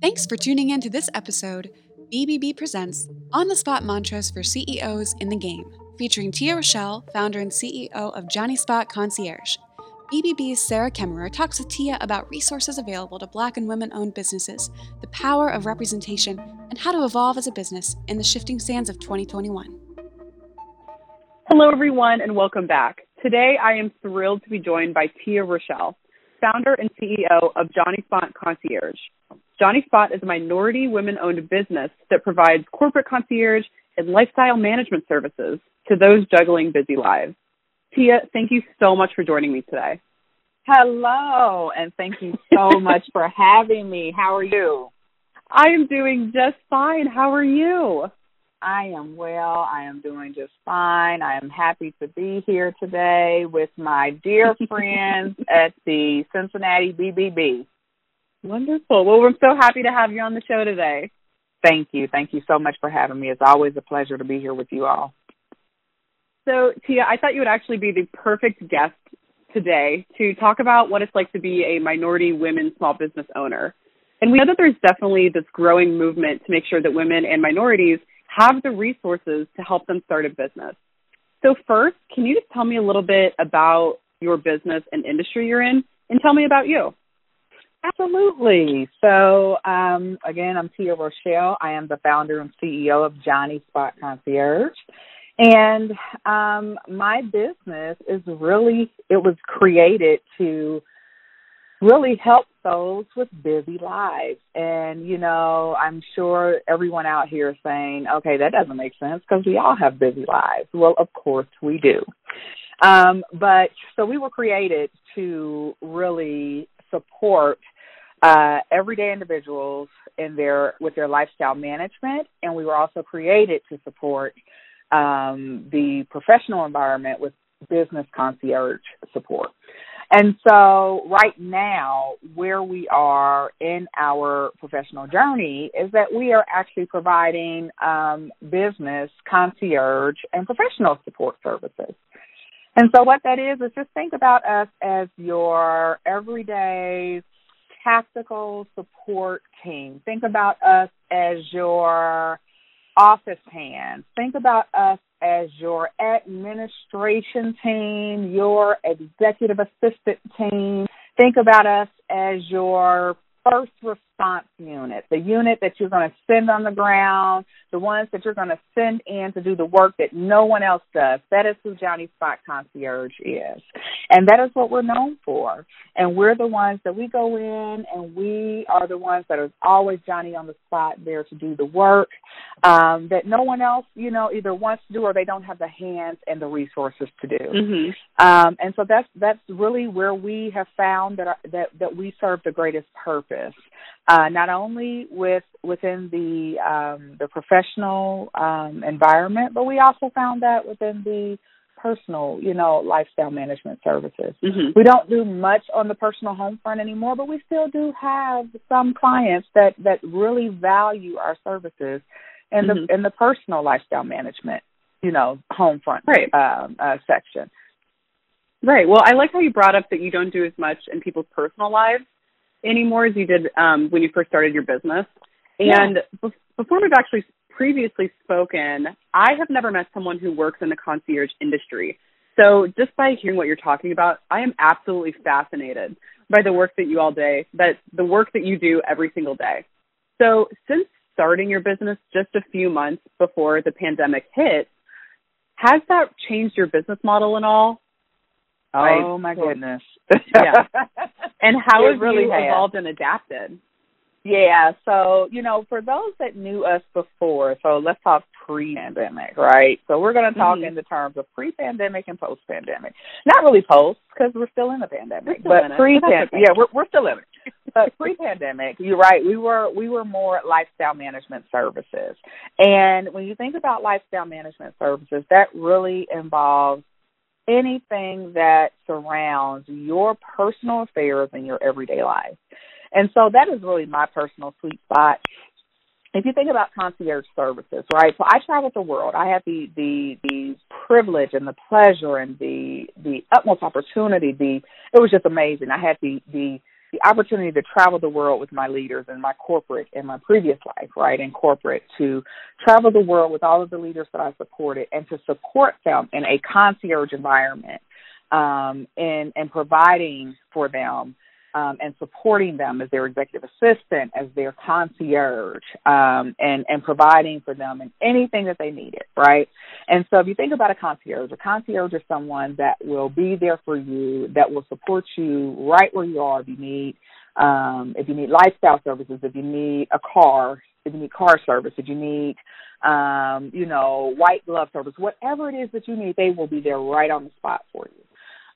Thanks for tuning in to this episode. BBB presents On the Spot Mantras for CEOs in the Game, featuring Tia Rochelle, founder and CEO of Johnny Spot Concierge. BBB's Sarah Kemmerer talks with Tia about resources available to Black and women owned businesses, the power of representation, and how to evolve as a business in the shifting sands of 2021. Hello, everyone, and welcome back. Today, I am thrilled to be joined by Tia Rochelle, founder and CEO of Johnny Spot Concierge. Johnny Spot is a minority women owned business that provides corporate concierge and lifestyle management services to those juggling busy lives. Tia, thank you so much for joining me today. Hello, and thank you so much for having me. How are you? I am doing just fine. How are you? I am well. I am doing just fine. I am happy to be here today with my dear friends at the Cincinnati BBB. Wonderful. Well, we're so happy to have you on the show today. Thank you. Thank you so much for having me. It's always a pleasure to be here with you all. So, Tia, I thought you would actually be the perfect guest today to talk about what it's like to be a minority women small business owner. And we know that there's definitely this growing movement to make sure that women and minorities have the resources to help them start a business. So first, can you just tell me a little bit about your business and industry you're in and tell me about you? Absolutely. So, um, again, I'm Tia Rochelle. I am the founder and CEO of Johnny Spot Concierge. And um, my business is really, it was created to really help those with busy lives. And, you know, I'm sure everyone out here is saying, okay, that doesn't make sense because we all have busy lives. Well, of course we do. Um, but so we were created to really support uh, everyday individuals in their with their lifestyle management, and we were also created to support um, the professional environment with business concierge support. And so, right now, where we are in our professional journey is that we are actually providing um, business, concierge, and professional support services. And so, what that is, is just think about us as your everyday tactical support team. Think about us as your office hands. Think about us as your administration team, your executive assistant team. Think about us as your first response unit, the unit that you're going to send on the ground, the ones that you're going to send in to do the work that no one else does. That is who Johnny Spot Concierge is. And that is what we're known for. And we're the ones that we go in and we are the ones that are always Johnny on the spot there to do the work um, that no one else, you know, either wants to do or they don't have the hands and the resources to do. Mm-hmm. Um, and so that's that's really where we have found that our, that that we serve the greatest purpose uh, not only with within the um, the professional um, environment, but we also found that within the personal, you know, lifestyle management services. Mm-hmm. We don't do much on the personal home front anymore, but we still do have some clients that that really value our services in the Mm-hmm. in the personal lifestyle management, you know, home front Right. um, uh, section. Right. Well, I like how you brought up that you don't do as much in people's personal lives anymore as you did um, when you first started your business. And be- before we've actually previously spoken, I have never met someone who works in the concierge industry. So just by hearing what you're talking about, I am absolutely fascinated by the work that you all day, that the work that you do every single day. So since starting your business just a few months before the pandemic hit, has that changed your business model at all? Oh my goodness. Yeah. And how It have really you has. evolved and adapted? Yeah, so you know, for those that knew us before, so let's talk pre-pandemic, right? So we're going to talk Mhm. in the terms of pre-pandemic and post-pandemic. Not really post because we're still in the pandemic, but pre-pandemic, yeah, we're we're still in it. But pre-pandemic, you're right. We were we were more lifestyle management services, and when you think about lifestyle management services, that really involves anything that surrounds your personal affairs and your everyday life. And so that is really my personal sweet spot. If you think about concierge services, right? So I travel the world. I had the the the privilege and the pleasure and the the utmost opportunity. The it was just amazing. I had the the the opportunity to travel the world with my leaders in my corporate in my previous life, right, in corporate, to travel the world with all of the leaders that I supported and to support them in a concierge environment um, and, and providing for them um, and supporting them as their executive assistant, as their concierge, um, and and providing for them and anything that they needed, right? And so, if you think about a concierge, a concierge is someone that will be there for you, that will support you right where you are. If you need, um, if you need lifestyle services, if you need a car, if you need car service, if you need, um, you know, white glove service, whatever it is that you need, they will be there right on the spot for you.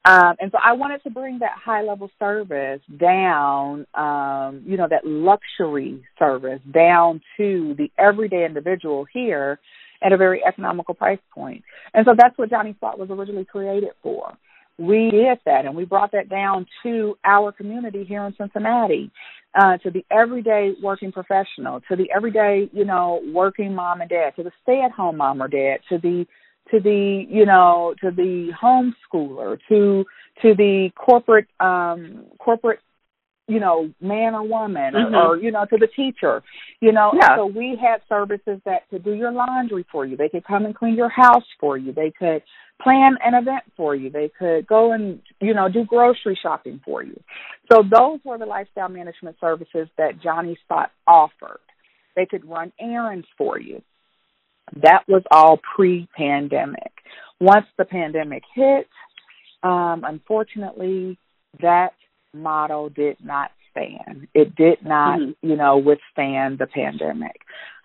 Um, and so I wanted to bring that high level service down, um, you know, that luxury service down to the everyday individual here at a very economical price point. And so that's what Johnny Spot was originally created for. We did that and we brought that down to our community here in Cincinnati, uh, to the everyday working professional, to the everyday, you know, working mom and dad, to the stay at home mom or dad, to the to the you know to the homeschooler to to the corporate um corporate you know man or woman mm-hmm. or, or, you know to the teacher you know. Yeah. so we had services that could do your laundry for you. They could come and clean your house for you. They could plan an event for you. They could go and you know do grocery shopping for you. So those were the lifestyle management services that johnny spot offered. They could run errands for you that was all pre pandemic. Once the pandemic hit, um, unfortunately, that model did not stand. It did not, mm-hmm. you know, withstand the pandemic.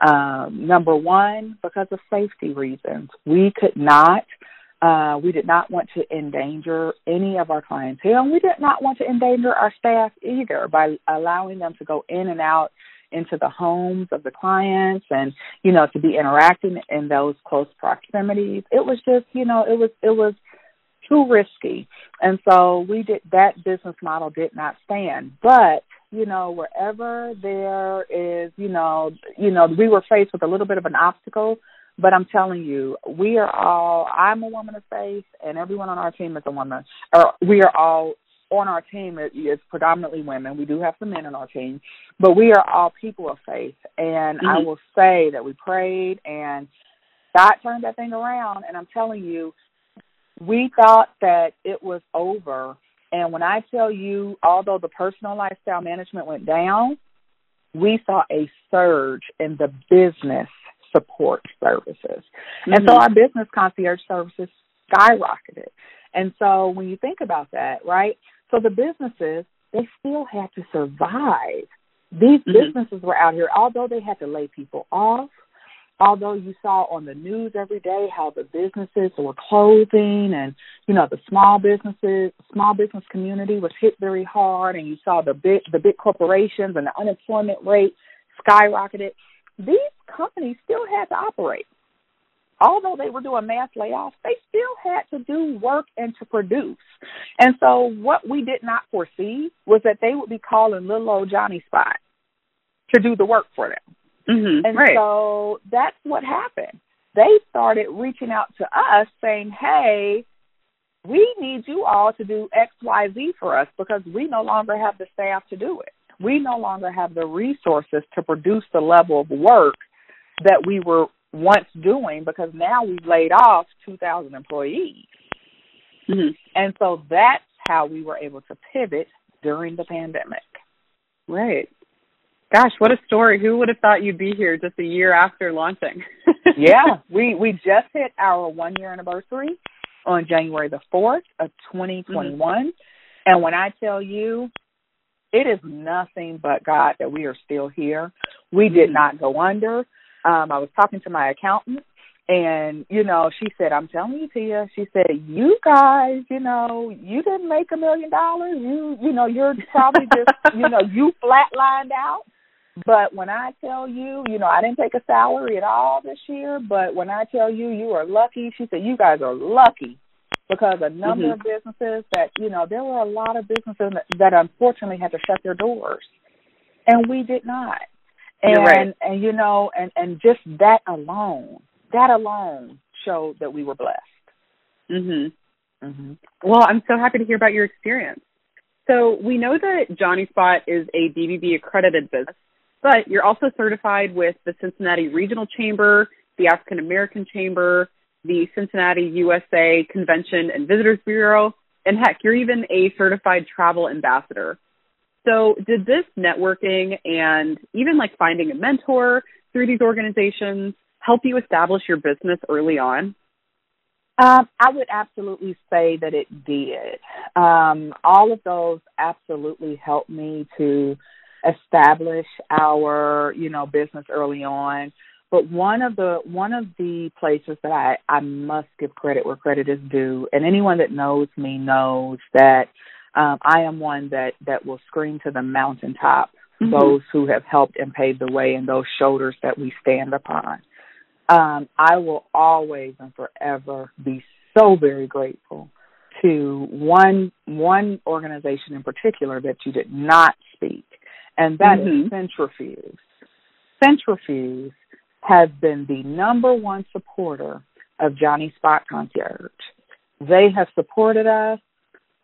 Um, number one, because of safety reasons, we could not. Uh, we did not want to endanger any of our clientele, we did not want to endanger our staff either by allowing them to go in and out into the homes of the clients and you know to be interacting in those close proximities. It was just you know it was it was too risky. And so we did that business model did not stand. But you know wherever there is you know you know we were faced with a little bit of an obstacle. But I'm telling you, we are all, I'm a woman of faith, and everyone on our team is a woman, or we are all on our team it is predominantly women. We do have some men on our team, but we are all people of faith. And mm-hmm. I will say that we prayed and God turned that thing around. And I'm telling you, we thought that it was over. And when I tell you, although the personal lifestyle management went down, we saw a surge in the business support services. Mm-hmm. And so our business concierge services skyrocketed. And so when you think about that, right? So the businesses, they still had to survive. These mm-hmm. businesses were out here, although they had to lay people off, although you saw on the news every day how the businesses were closing and you know the small businesses small business community was hit very hard and you saw the big the big corporations and the unemployment rate skyrocketed these companies still had to operate although they were doing mass layoffs, they still had to do work and to produce. And so what we did not foresee was that they would be calling little old Johnny Spot to do the work for them. Mm-hmm, and right. so that's what happened. They started reaching out to us saying, hey, we need you all to do XYZ for us because we no longer have the staff to do it. We no longer have the resources to produce the level of work that we were once doing because now we've laid off 2,000 employees. Mm-hmm. And so that's how we were able to pivot during the pandemic. Right. Gosh, what a story. Who would have thought you'd be here just a year after launching? yeah, we we just hit our 1 year anniversary on January the 4th of 2021. Mm-hmm. And when I tell you it is nothing but God that we are still here. We did mm-hmm. not go under. Um, I was talking to my accountant and, you know, she said, I'm telling you, Tia, she said, you guys, you know, you didn't make a million dollars. You, you know, you're probably just, you know, you flatlined out. But when I tell you, you know, I didn't take a salary at all this year, but when I tell you you are lucky, she said, you guys are lucky because a number mm-hmm. of businesses that, you know, there were a lot of businesses that, that unfortunately had to shut their doors. And we did not. And right. and you know, and and just that alone, that alone showed that we were blessed. Mhm. Mhm. Well, I'm so happy to hear about your experience. So we know that Johnny Spot is a BBB accredited business, but you're also certified with the Cincinnati Regional Chamber, the African American Chamber, the Cincinnati USA Convention and Visitors Bureau, and heck, you're even a certified travel ambassador. So, did this networking and even like finding a mentor through these organizations help you establish your business early on? Um, I would absolutely say that it did. Um, all of those absolutely helped me to establish our, you know, business early on. But one of the one of the places that I, I must give credit where credit is due, and anyone that knows me knows that um, I am one that that will scream to the mountaintop mm-hmm. those who have helped and paved the way and those shoulders that we stand upon. Um, I will always and forever be so very grateful to one one organization in particular that you did not speak, and that mm-hmm. is Cintrifuse. Cintrifuse has been the number one supporter of Johnny Spot Concierge. They have supported us.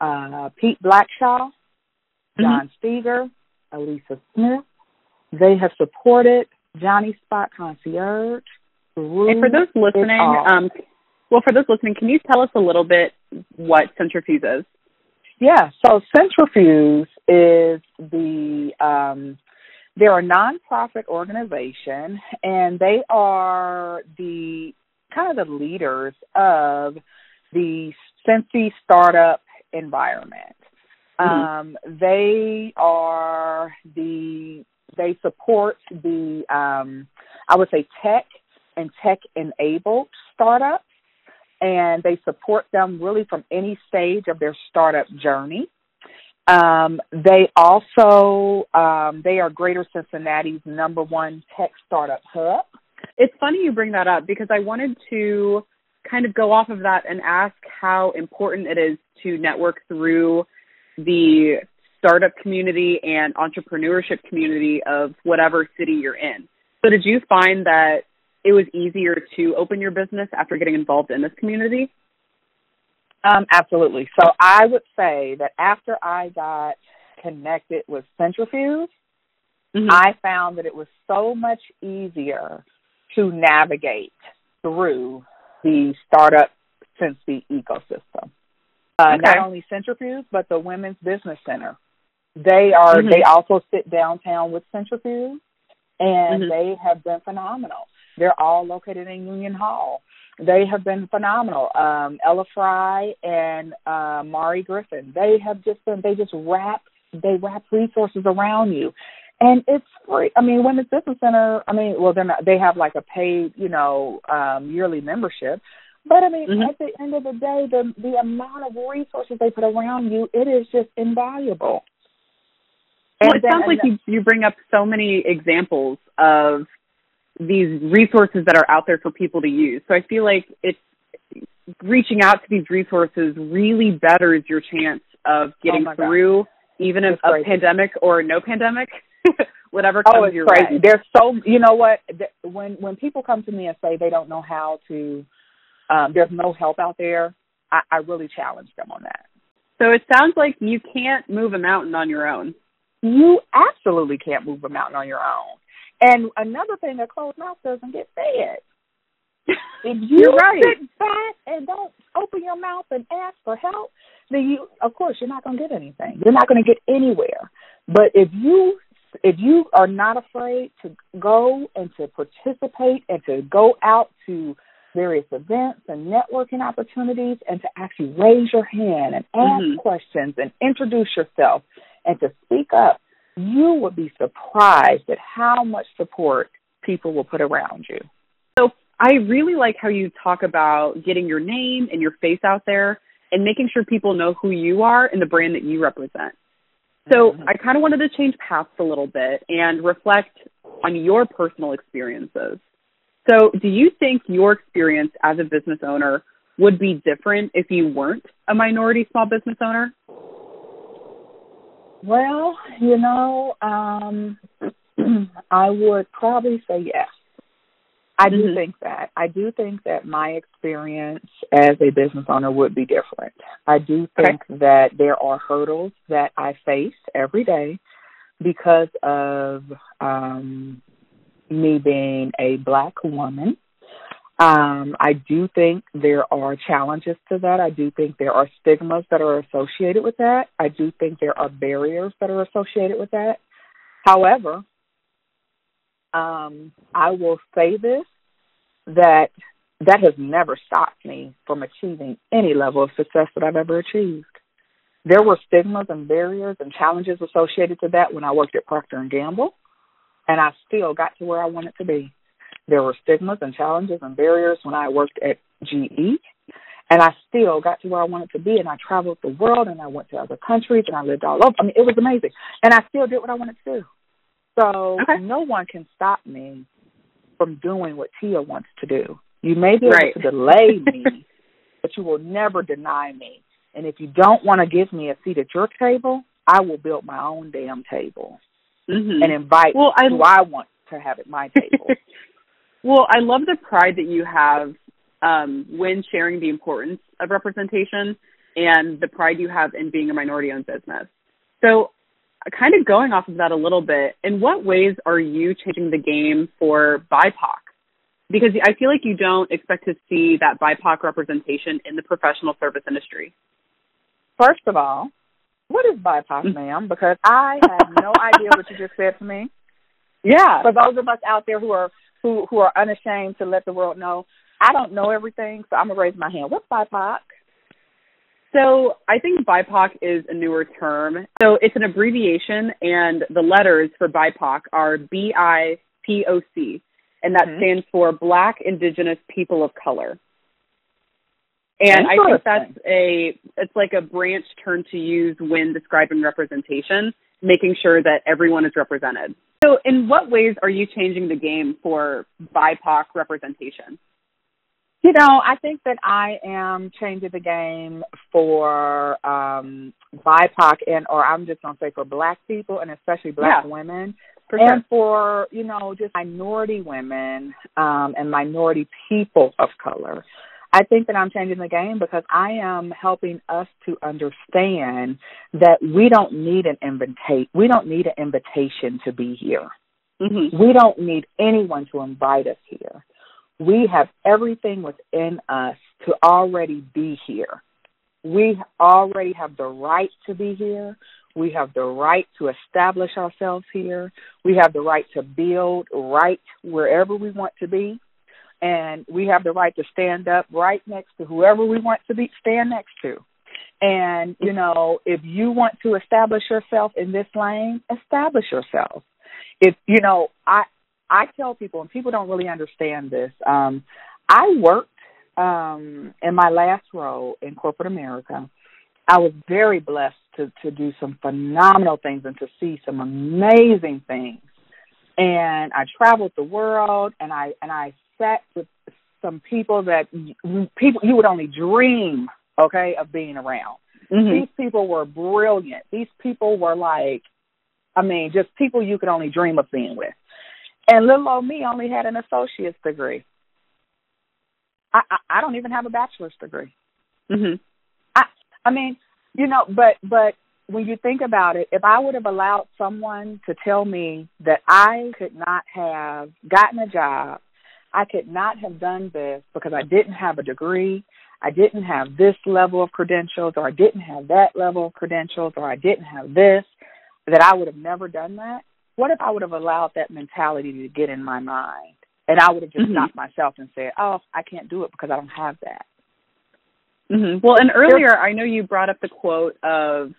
Uh, Pete Blackshaw, mm-hmm. John mm-hmm. Steger, Elisa Smith. They have supported Johnny Spot Concierge. And for those listening, um, well, for those listening, can you tell us a little bit what Cintrifuse is? Yeah, so Cintrifuse is the um, they're a nonprofit organization, and they are the kind of the leaders of the Cincy startup environment. Mm-hmm. Um, they are the they support the um, I would say tech and tech enabled startups, and they support them really from any stage of their startup journey. Um, they also um, they are Greater Cincinnati's number one tech startup hub. It's funny you bring that up because I wanted to kind of go off of that and ask how important it is to network through the startup community and entrepreneurship community of whatever city you're in. So did you find that it was easier to open your business after getting involved in this community? Um, absolutely. So I would say that after I got connected with Cintrifuse, mm-hmm. I found that it was so much easier to navigate through the startup Cincy ecosystem. Uh, okay. Not only Cintrifuse, but the Women's Business Center. They are. Mm-hmm. They also sit downtown with Cintrifuse, and mm-hmm. they have been phenomenal. They're all located in Union Hall they have been phenomenal. Um, Ella Fry and uh, Mari Griffin, they have just been, they just wrap, they wrap resources around you. And it's free. I mean, Women's Business Center, I mean, well, they're not, they have like a paid, you know, um, yearly membership. But I mean, mm-hmm. at the end of the day, the the amount of resources they put around you, it is just invaluable. Well, and it then, sounds like you you bring up so many examples of these resources that are out there for people to use. So I feel like it's reaching out to these resources really betters your chance of getting oh through God. even a, a pandemic or no pandemic. whatever comes oh, it's your crazy. way. There's so you know what when when people come to me and say they don't know how to um there's no help out there, I, I really challenge them on that. So it sounds like you can't move a mountain on your own. You absolutely can't move a mountain on your own. And another thing, a closed mouth doesn't get fed. If you you're right. sit back and don't open your mouth and ask for help, then you, of course, you're not going to get anything. You're not going to get anywhere. But if you if you are not afraid to go and to participate and to go out to various events and networking opportunities and to actually raise your hand and ask mm-hmm. questions and introduce yourself and to speak up, you would be surprised at how much support people will put around you. So I really like how you talk about getting your name and your face out there and making sure people know who you are and the brand that you represent. So mm-hmm. I kind of wanted to change paths a little bit and reflect on your personal experiences. So do you think your experience as a business owner would be different if you weren't a minority small business owner? Well, you know, um, I would probably say yes. I do Mhm. think that. I do think that my experience as a business owner would be different. I do Okay. think that there are hurdles that I face every day because of um, me being a black woman. Um, I do think there are challenges to that. I do think there are stigmas that are associated with that. I do think there are barriers that are associated with that. However, um, I will say this that that has never stopped me from achieving any level of success that I've ever achieved. There were stigmas and barriers and challenges associated to that when I worked at Procter and Gamble, and I still got to where I wanted to be. There were stigmas and challenges and barriers when I worked at GE, and I still got to where I wanted to be. And I traveled the world, and I went to other countries, and I lived all over. I mean, it was amazing, and I still did what I wanted to do. So Okay. no one can stop me from doing what Tia wants to do. You may be able Right. to delay me, but you will never deny me. And if you don't want to give me a seat at your table, I will build my own damn table Mhm. and invite Well, I- who I want to have at my table. well, I love the pride that you have um, when sharing the importance of representation and the pride you have in being a minority owned business. So, kind of going off of that a little bit, in what ways are you changing the game for BIPOC? Because I feel like you don't expect to see that BIPOC representation in the professional service industry. First of all, what is BIPOC, mm. ma'am? Because I have no idea what you just said to me. Yeah. For those of us out there who are who who are unashamed to let the world know, I don't know everything, so I'm gonna raise my hand. What's BIPOC? So I think BIPOC is a newer term. So it's an abbreviation, and the letters for BIPOC are B I P O C, and that Mhm. stands for Black Indigenous People of Color. And I think that's a it's like a branch term to use when describing representation, making sure that everyone is represented. So in what ways are you changing the game for BIPOC representation? You know, I think that I am changing the game for um BIPOC and or I'm just gonna say for black people and especially black Yeah. women. For and sure. for, you know, just minority women um and minority people of color. I think that I'm changing the game because I am helping us to understand that we don't need an invitation we don't need an invitation to be here. Mm-hmm. We don't need anyone to invite us here. We have everything within us to already be here. We already have the right to be here. We have the right to establish ourselves here. We have the right to build right wherever we want to be. And we have the right to stand up right next to whoever we want to be stand next to. And, you know, if you want to establish yourself in this lane, establish yourself. If, you know, I, I tell people, and people don't really understand this. Um, I worked um, in my last role in corporate America. I was very blessed to to do some phenomenal things and to see some amazing things. And I traveled the world, and I and I sat with some people that people you would only dream, okay, of being around. Mm-hmm. These people were brilliant. These people were like, I mean, just people you could only dream of being with. And little old me only had an associate's degree. I, I I don't even have a bachelor's degree. Mm-hmm. I I mean, you know, but but when you think about it, if I would have allowed someone to tell me that I could not have gotten a job, I could not have done this because I didn't have a degree, I didn't have this level of credentials, or I didn't have that level of credentials, or I didn't have this, that I would have never done that. What if I would have allowed that mentality to get in my mind? And I would have just Mhm. stopped myself and said, "Oh, I can't do it because I don't have that." Mm-hmm. Well, and earlier I know you brought up the quote of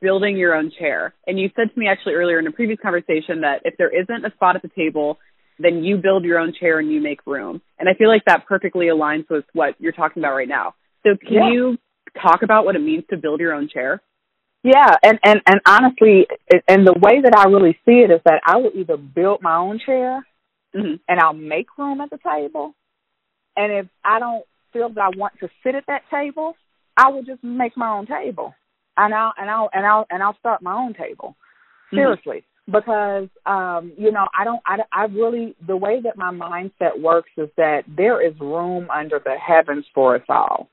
building your own chair, and you said to me actually earlier in a previous conversation that if there isn't a spot at the table, then you build your own chair and you make room. And I feel like that perfectly aligns with what you're talking about right now. So can Yeah. you talk about what it means to build your own chair? Yeah, and and and honestly, and the way that I really see it is that I will either build my own chair Mm-hmm. and I'll make room at the table, and if I don't feel that I want to sit at that table, I will just make my own table, and I'll and I'll and I'll and I'll start my own table. Mm-hmm. Seriously, because um you know i don't i i really the way that my mindset works is that there is room under the heavens for us all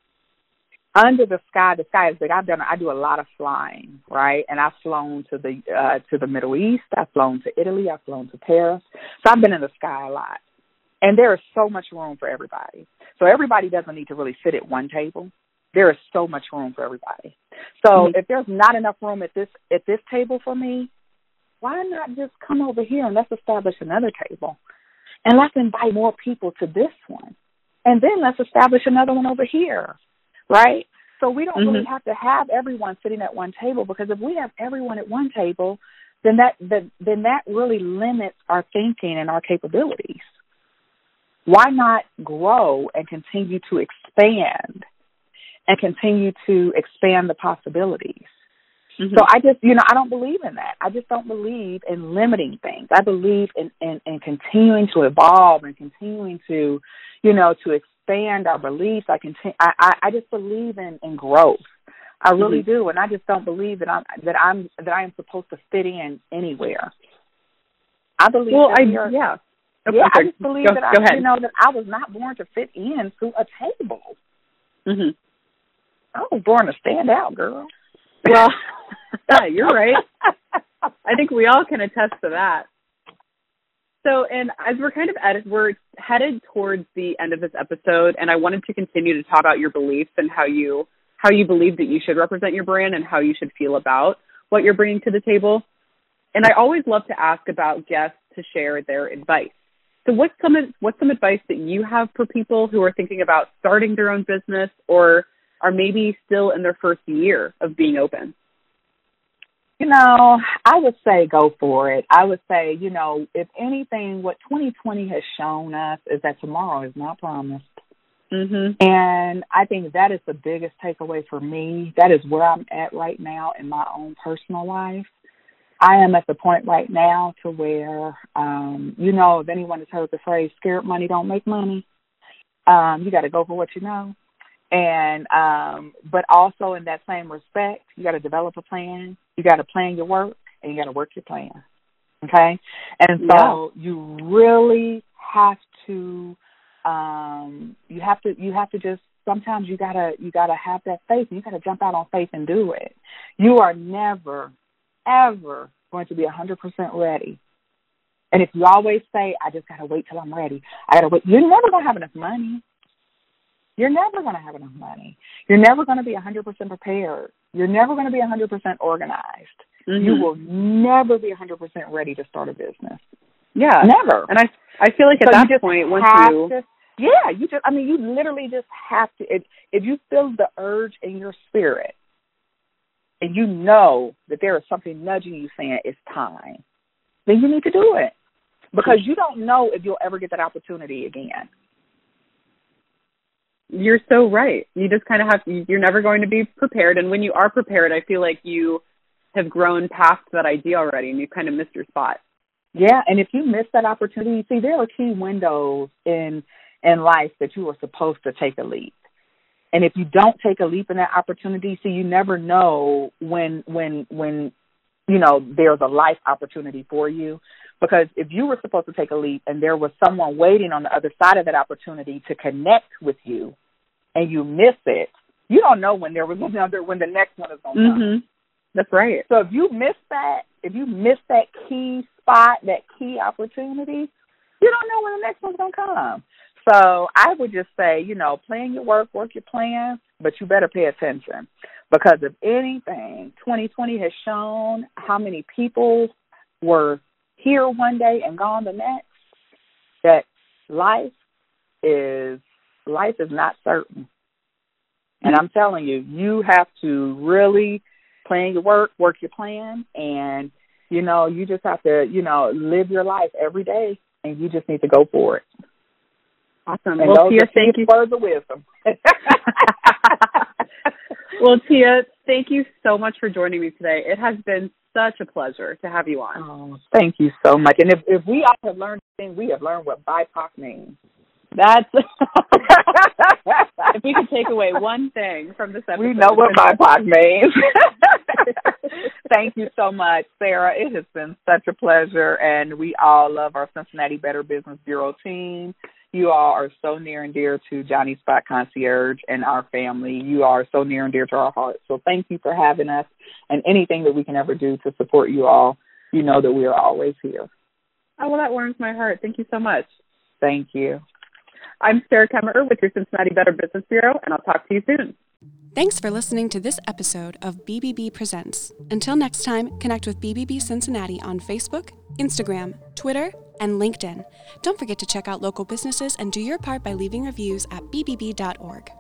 under the sky the sky is big. I've done i do a lot of flying right? And i've flown to the uh to the middle east. I've flown to italy. I've flown to paris. So i've been in the sky a lot. And there is so much room for everybody. So everybody doesn't need to really sit at one table. There is so much room for everybody. So mm-hmm. if there's not enough room at this at this table for me why not just come over here and let's establish another table? And let's invite more people to this one. And then let's establish another one over here right so we don't mm-hmm. really have to have everyone sitting at one table because if we have everyone at one table then that then, then that really limits our thinking and our capabilities why not grow and continue to expand and continue to expand the possibilities Mm-hmm. So I just, you know, I don't believe in that. I just don't believe in limiting things. I believe in, in, in continuing to evolve and continuing to, you know, to expand our beliefs. I. I, I, I just believe in, in growth. I really mm-hmm. do, and I just don't believe that I'm that I'm that I am supposed to fit in anywhere. I believe. Well, I are, yeah. Okay, yeah, I just believe go, that I, ahead. you know, that I was not born to fit in to a table. Mhm. I was born to stand out, girl. Well, yeah, you're right. I think we all can attest to that. So, and as we're kind of at, we're headed towards the end of this episode, and I wanted to continue to talk about your beliefs and how you how you believe that you should represent your brand and how you should feel about what you're bringing to the table. And I always love to ask about guests to share their advice. So, what's some what's some advice that you have for people who are thinking about starting their own business or are maybe still in their first year of being open? You know, I would say go for it. I would say, you know, if anything, what 2020 has shown us is that tomorrow is not promised. Mm-hmm. And I think that is the biggest takeaway for me. That is where I'm at right now in my own personal life. I am at the point right now to where, um, you know, if anyone has heard the phrase "scared money don't make money," um, you got to go for what you know. And um, but also in that same respect, you got to develop a plan. You got to plan your work, and you got to work your plan. Okay, and so yeah. you really have to um you have to you have to just sometimes you gotta you gotta have that faith and you gotta jump out on faith and do it you are never ever going to be a hundred percent ready and if you always say i just gotta wait till i'm ready i gotta wait you're never gonna have enough money you're never going to have enough money. You're never going to be 100% prepared. You're never going to be 100% organized. Mm-hmm. You will never be 100% ready to start a business. Yeah. Never. And I I feel like at so that point once you to, Yeah, you just I mean you literally just have to if if you feel the urge in your spirit and you know that there is something nudging you saying it's time, then you need to do it. Because you don't know if you'll ever get that opportunity again you're so right. You just kind of have you're never going to be prepared. And when you are prepared, I feel like you have grown past that idea already and you kind of missed your spot. Yeah. And if you miss that opportunity, see, there are key windows in, in life that you are supposed to take a leap. And if you don't take a leap in that opportunity, see, you never know when, when, when, you know, there's a life opportunity for you. Because if you were supposed to take a leap and there was someone waiting on the other side of that opportunity to connect with you, and you miss it, you don't know when there was another when the next one is going to mm-hmm. come. That's right. So if you miss that, if you miss that key spot, that key opportunity, you don't know when the next one's going to come. So I would just say, you know, plan your work, work your plan, but you better pay attention because if anything, 2020 has shown how many people were here one day and gone the next. That life is life is not certain. And hmm. I'm telling you, you have to really plan your work, work your plan, and you know, you just have to, you know, live your life every day, and you just need to go for it. Awesome. And well, Tia, thank you. Words of wisdom. well, Tia, thank you so much for joining me today. It has been such a pleasure to have you on. Oh, thank you so much. And if if we all have learned anything, we have learned what BIPOC means. That's if we could take away one thing from this episode. We know what BIPOC means. Thank you so much, Sarah. It has been such a pleasure, and we all love our Cincinnati Better Business Bureau team. You all are so near and dear to Johnny Spot Concierge and our family. You are so near and dear to our hearts. So thank you for having us, and anything that we can ever do to support you all, you know that we are always here. Oh, well, that warms my heart. Thank you so much. Thank you. I'm Sarah Kemmerer with your Cincinnati Better Business Bureau, and I'll talk to you soon. Thanks for listening to this episode of BBB Presents. Until next time, connect with BBB Cincinnati on Facebook, Instagram, Twitter, and LinkedIn. Don't forget to check out local businesses and do your part by leaving reviews at bbb.org.